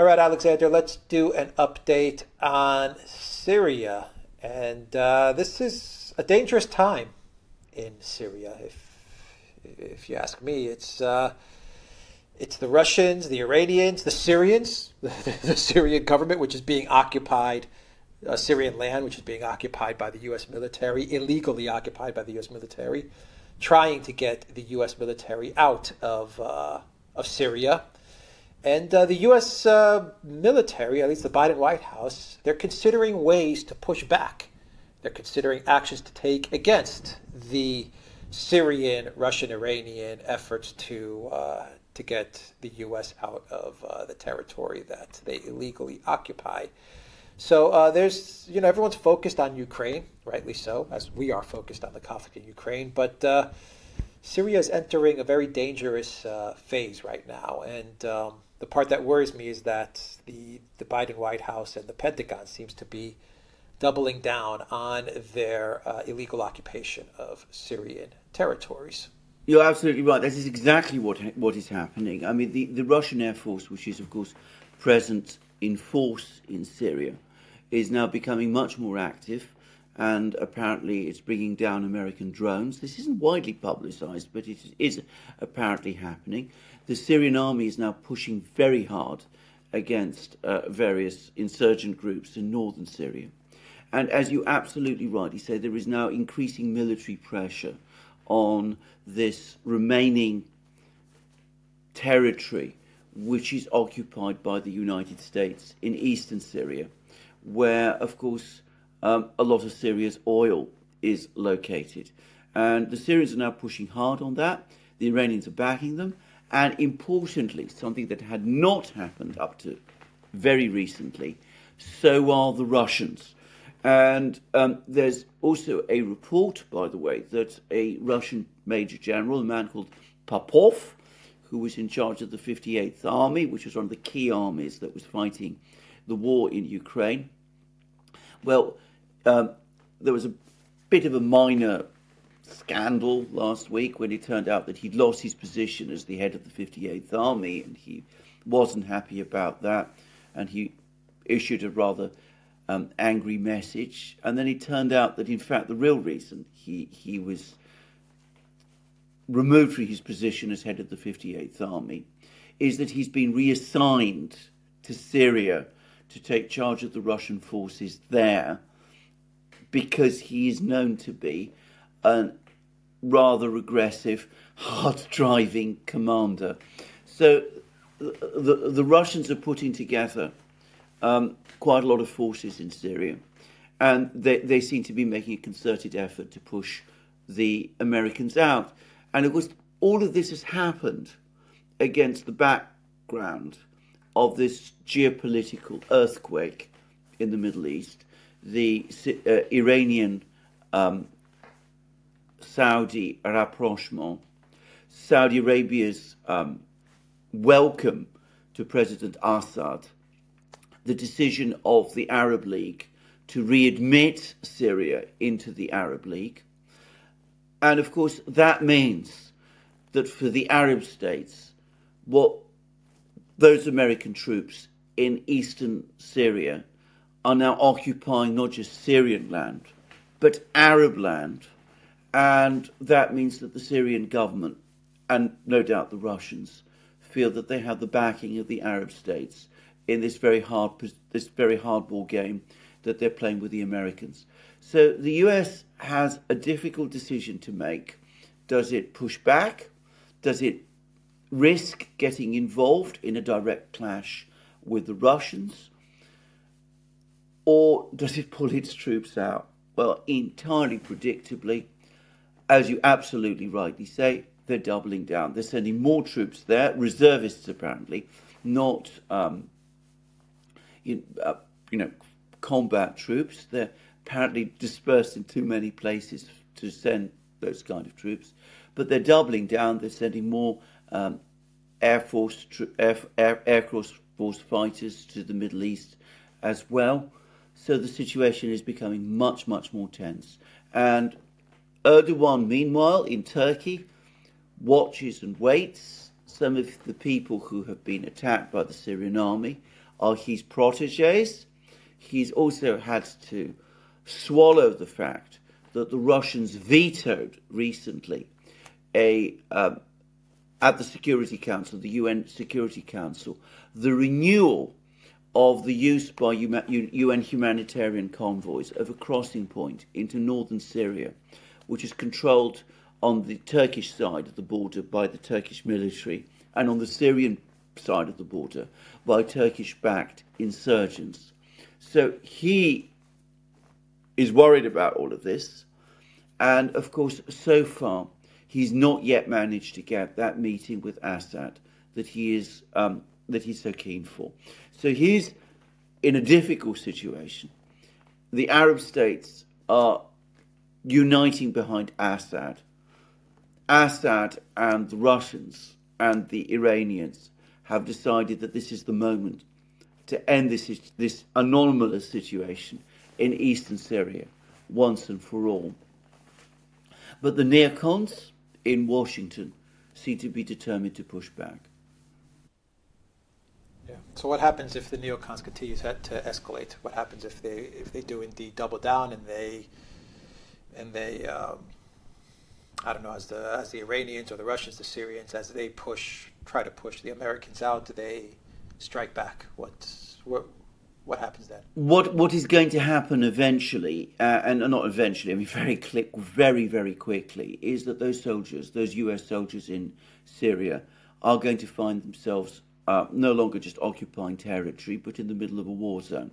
All right, Alexander, let's do an update on Syria. And uh, this is a dangerous time in Syria. If, if you ask me, it's, uh, it's the Russians, the Iranians, the Syrians, the, Syrian government, which is being occupied, uh, Syrian land, which is being occupied by the U.S. military, illegally occupied by the U.S. military, trying to get the U.S. military out of, uh, of Syria and uh, the U.S. Uh, military, at least the Biden White House, they're considering ways to push back. They're considering actions to take against the Syrian, Russian, Iranian efforts to uh, to get the U.S. out of uh, the territory that they illegally occupy. So uh, there's, you know, everyone's focused on Ukraine, rightly so, as we are focused on the conflict in Ukraine. But uh, Syria is entering a very dangerous phase right now, and um, the part that worries me is that the the Biden White House and the Pentagon seems to be doubling down on their uh, illegal occupation of Syrian territories. You're absolutely right. This is exactly what what is happening. I mean, the, the Russian Air Force, which is of course present in force in Syria, is now becoming much more active, and apparently it's bringing down American drones. This isn't widely publicized, but it is apparently happening the Syrian army is now pushing very hard against uh, various insurgent groups in northern Syria. And as you absolutely rightly say, there is now increasing military pressure on this remaining territory which is occupied by the United States in eastern Syria, where, of course, um, a lot of Syria's oil is located. And the Syrians are now pushing hard on that. The Iranians are backing them. And importantly, something that had not happened up to very recently, so are the Russians. And um, there's also a report, by the way, that a Russian Major General, a man called Popov, who was in charge of the 58th Army, which was one of the key armies that was fighting the war in Ukraine. Well, um, there was a bit of a minor scandal last week when it turned out that he'd lost his position as the head of the 58th Army, and he wasn't happy about that, and he issued a rather um, angry message. And then it turned out that, in fact, the real reason he, he was removed from his position as head of the 58th Army is that he's been reassigned to Syria to take charge of the Russian forces there because he is known to be an rather aggressive, hard driving commander. So the, the Russians are putting together um, quite a lot of forces in Syria, and they, they seem to be making a concerted effort to push the Americans out. And of course, all of this has happened against the background of this geopolitical earthquake in the Middle East, the uh, Iranian um, Saudi rapprochement, Saudi Arabia's um, welcome to President Assad, the decision of the Arab League to readmit Syria into the Arab League. And of course, that means that for the Arab states, what those American troops in eastern Syria are now occupying not just Syrian land, but Arab land and that means that the Syrian government, and no doubt the Russians, feel that they have the backing of the Arab states in this very hard this very hardball game that they're playing with the Americans. So the US has a difficult decision to make. Does it push back? Does it risk getting involved in a direct clash with the Russians? Or does it pull its troops out? Well, entirely predictably, as you absolutely rightly say, they're doubling down. They're sending more troops there, reservists apparently, not um, you, uh, you know combat troops. They're apparently dispersed in too many places to send those kind of troops, but they're doubling down. They're sending more um, air force air, air, air force fighters to the Middle East as well. So the situation is becoming much much more tense, and Erdogan, meanwhile, in Turkey, watches and waits. Some of the people who have been attacked by the Syrian army are his proteges. He's also had to swallow the fact that the Russians vetoed recently a um, at the Security Council, the UN Security Council, the renewal of the use by UN humanitarian convoys of a crossing point into northern Syria, which is controlled on the Turkish side of the border by the Turkish military and on the Syrian side of the border by Turkish backed insurgents. So he is worried about all of this. And of course, so far, he's not yet managed to get that meeting with Assad that he is um, that he's so keen for. So he's in a difficult situation. The Arab states are uniting behind Assad. Assad and the Russians and the Iranians have decided that this is the moment to end this, this anomalous situation in eastern Syria once and for all. But the neocons in Washington seem to be determined to push back. Yeah. So what happens if the neocons continue to, to escalate? What happens if they if they do indeed double down and they and they um, I don't know as the as the Iranians or the Russians, the Syrians, as they push try to push the Americans out, do they strike back? What what what happens then? What what is going to happen eventually, uh, and not eventually, I mean very quick, very very quickly, is that those soldiers, those U.S. soldiers in Syria, are going to find themselves uh, no longer just occupying territory, but in the middle of a war zone,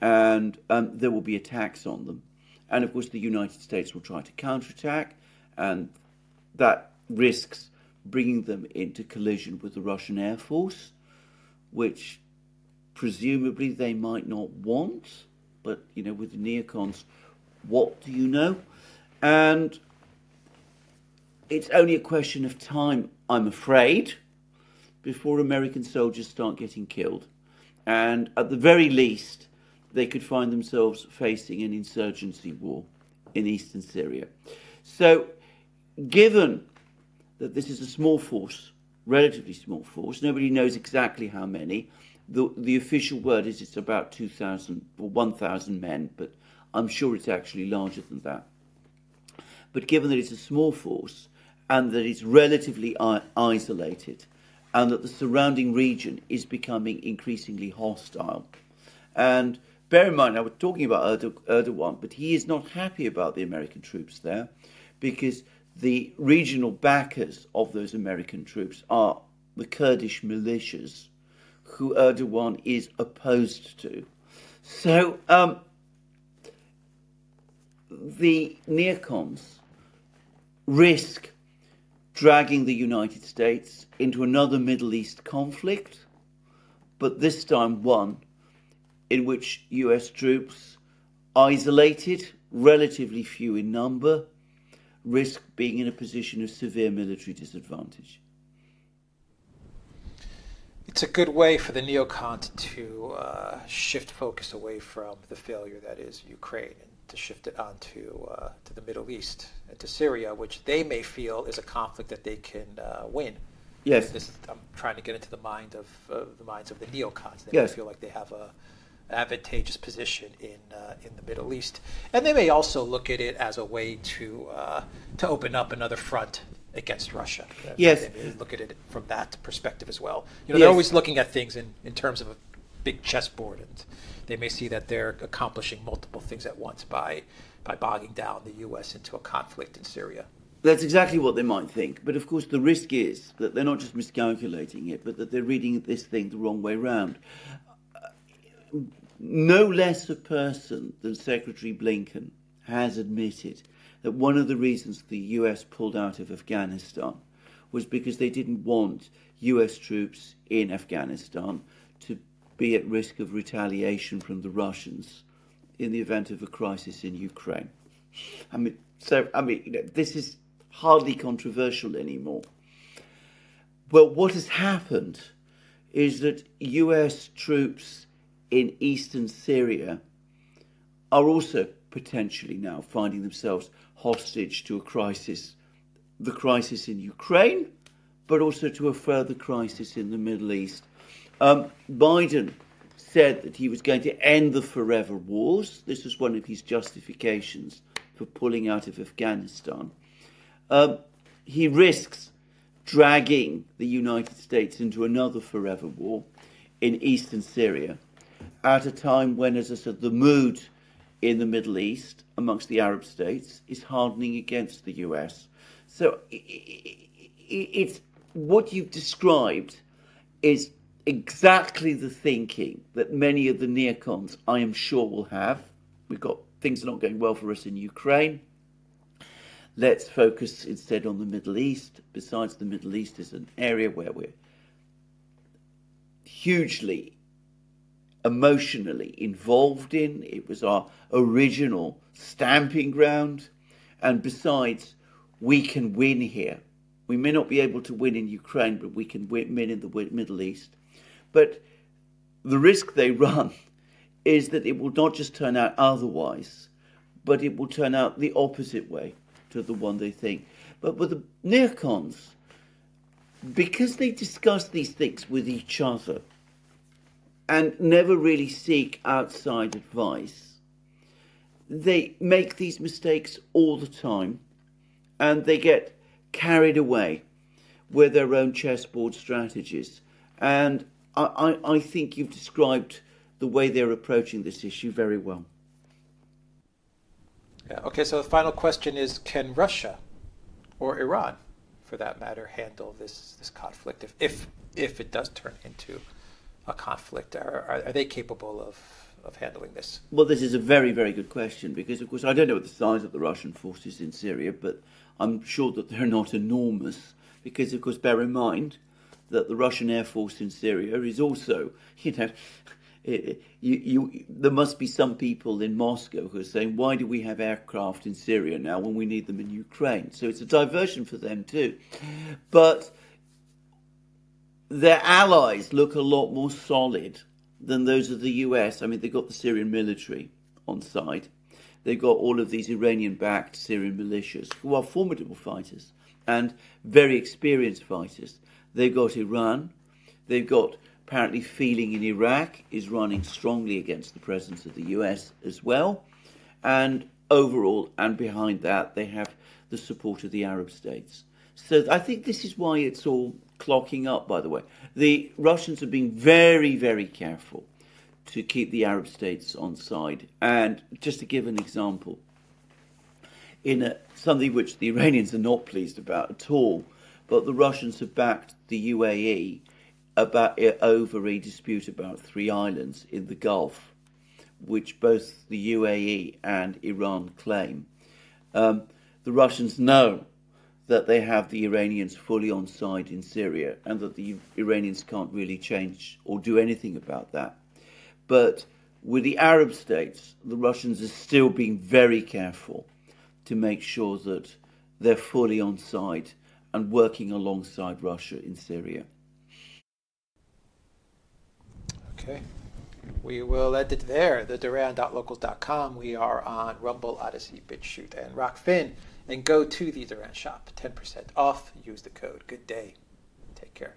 and um, there will be attacks on them, and of course the United States will try to counterattack, and that risks bringing them into collision with the Russian Air Force, which presumably they might not want, but you know, with the neocons, what do you know? And it's only a question of time, I'm afraid, before American soldiers start getting killed. And at the very least, they could find themselves facing an insurgency war in eastern Syria. So, given that this is a small force, relatively small force, nobody knows exactly how many, the, the official word is it's about 2,000 or 1,000 men, but I'm sure it's actually larger than that. But given that it's a small force and that it's relatively isolated and that the surrounding region is becoming increasingly hostile, and bear in mind, I was talking about Erdogan, but he is not happy about the American troops there because the regional backers of those American troops are the Kurdish militias who Erdogan is opposed to. So um, the neocons risk dragging the United States into another Middle East conflict, but this time one in which US troops, isolated, relatively few in number, risk being in a position of severe military disadvantage. It's a good way for the neocons to uh, shift focus away from the failure that is Ukraine. and to shift it onto uh, to the Middle East and to Syria, which they may feel is a conflict that they can uh, win. Yes, this I'm trying to get into the mind of uh, the minds of the neocons. They yes. feel like they have a advantageous position in uh, in the Middle East, and they may also look at it as a way to uh, to open up another front against Russia. Yes. They look at it from that perspective as well. You know, yes. they're always looking at things in, in terms of a big chessboard, and they may see that they're accomplishing multiple things at once by by bogging down the U.S. into a conflict in Syria. That's exactly what they might think. But of course, the risk is that they're not just miscalculating it, but that they're reading this thing the wrong way round. No less a person than Secretary Blinken has admitted that one of the reasons the US pulled out of Afghanistan was because they didn't want US troops in Afghanistan to be at risk of retaliation from the Russians in the event of a crisis in Ukraine. I mean, so I mean, you know, this is hardly controversial anymore. Well, what has happened is that US troops in eastern Syria are also potentially now finding themselves hostage to a crisis, the crisis in Ukraine, but also to a further crisis in the Middle East. Um, Biden said that he was going to end the forever wars. This was one of his justifications for pulling out of Afghanistan. Um, he risks dragging the United States into another forever war in eastern Syria at a time when, as I said, the mood in the Middle East amongst the Arab states is hardening against the US. So it's what you've described is exactly the thinking that many of the neocons, I am sure, will have. We've got things are not going well for us in Ukraine. Let's focus instead on the Middle East. Besides, the Middle East is an area where we're hugely emotionally involved in. It was our original stamping ground. And besides, we can win here. We may not be able to win in Ukraine, but we can win in the Middle East. But the risk they run is that it will not just turn out otherwise, but it will turn out the opposite way to the one they think. But with the neocons, because they discuss these things with each other and never really seek outside advice, they make these mistakes all the time and they get carried away with their own chessboard strategies. And I, I, I think you've described the way they're approaching this issue very well. Yeah. Okay. So the final question is: Can Russia, or Iran, for that matter, handle this this conflict if if, if it does turn into a conflict? Are, are, are they capable of of handling this? Well, this is a very very good question because, of course, I don't know what the size of the Russian forces in Syria, but I'm sure that they're not enormous. Because, of course, bear in mind that the Russian Air Force in Syria is also, you know, you, you, there must be some people in Moscow who are saying, why do we have aircraft in Syria now when we need them in Ukraine? So it's a diversion for them too. But their allies look a lot more solid than those of the US. I mean, they've got the Syrian military on side. They've got all of these Iranian backed Syrian militias who are formidable fighters and very experienced fighters. They've got Iran. They've got apparently feeling in Iraq is running strongly against the presence of the US as well. And overall, and behind that, they have the support of the Arab states. So I think this is why it's all clocking up, by the way. The Russians have been very, very careful to keep the Arab states on side. And just to give an example, in a, something which the Iranians are not pleased about at all, but the Russians have backed the UAE about over a dispute about three islands in the Gulf, which both the UAE and Iran claim. Um, the Russians know that they have the Iranians fully on side in Syria and that the Iranians can't really change or do anything about that. But with the Arab states, the Russians are still being very careful to make sure that they're fully on side and working alongside Russia in Syria. Okay. We will end it there. The Duran.locals.com. We are on Rumble, Odysee, BitChute, and Rokfin. And go to the Duran shop. 10% off. Use the code. Good day. Take care.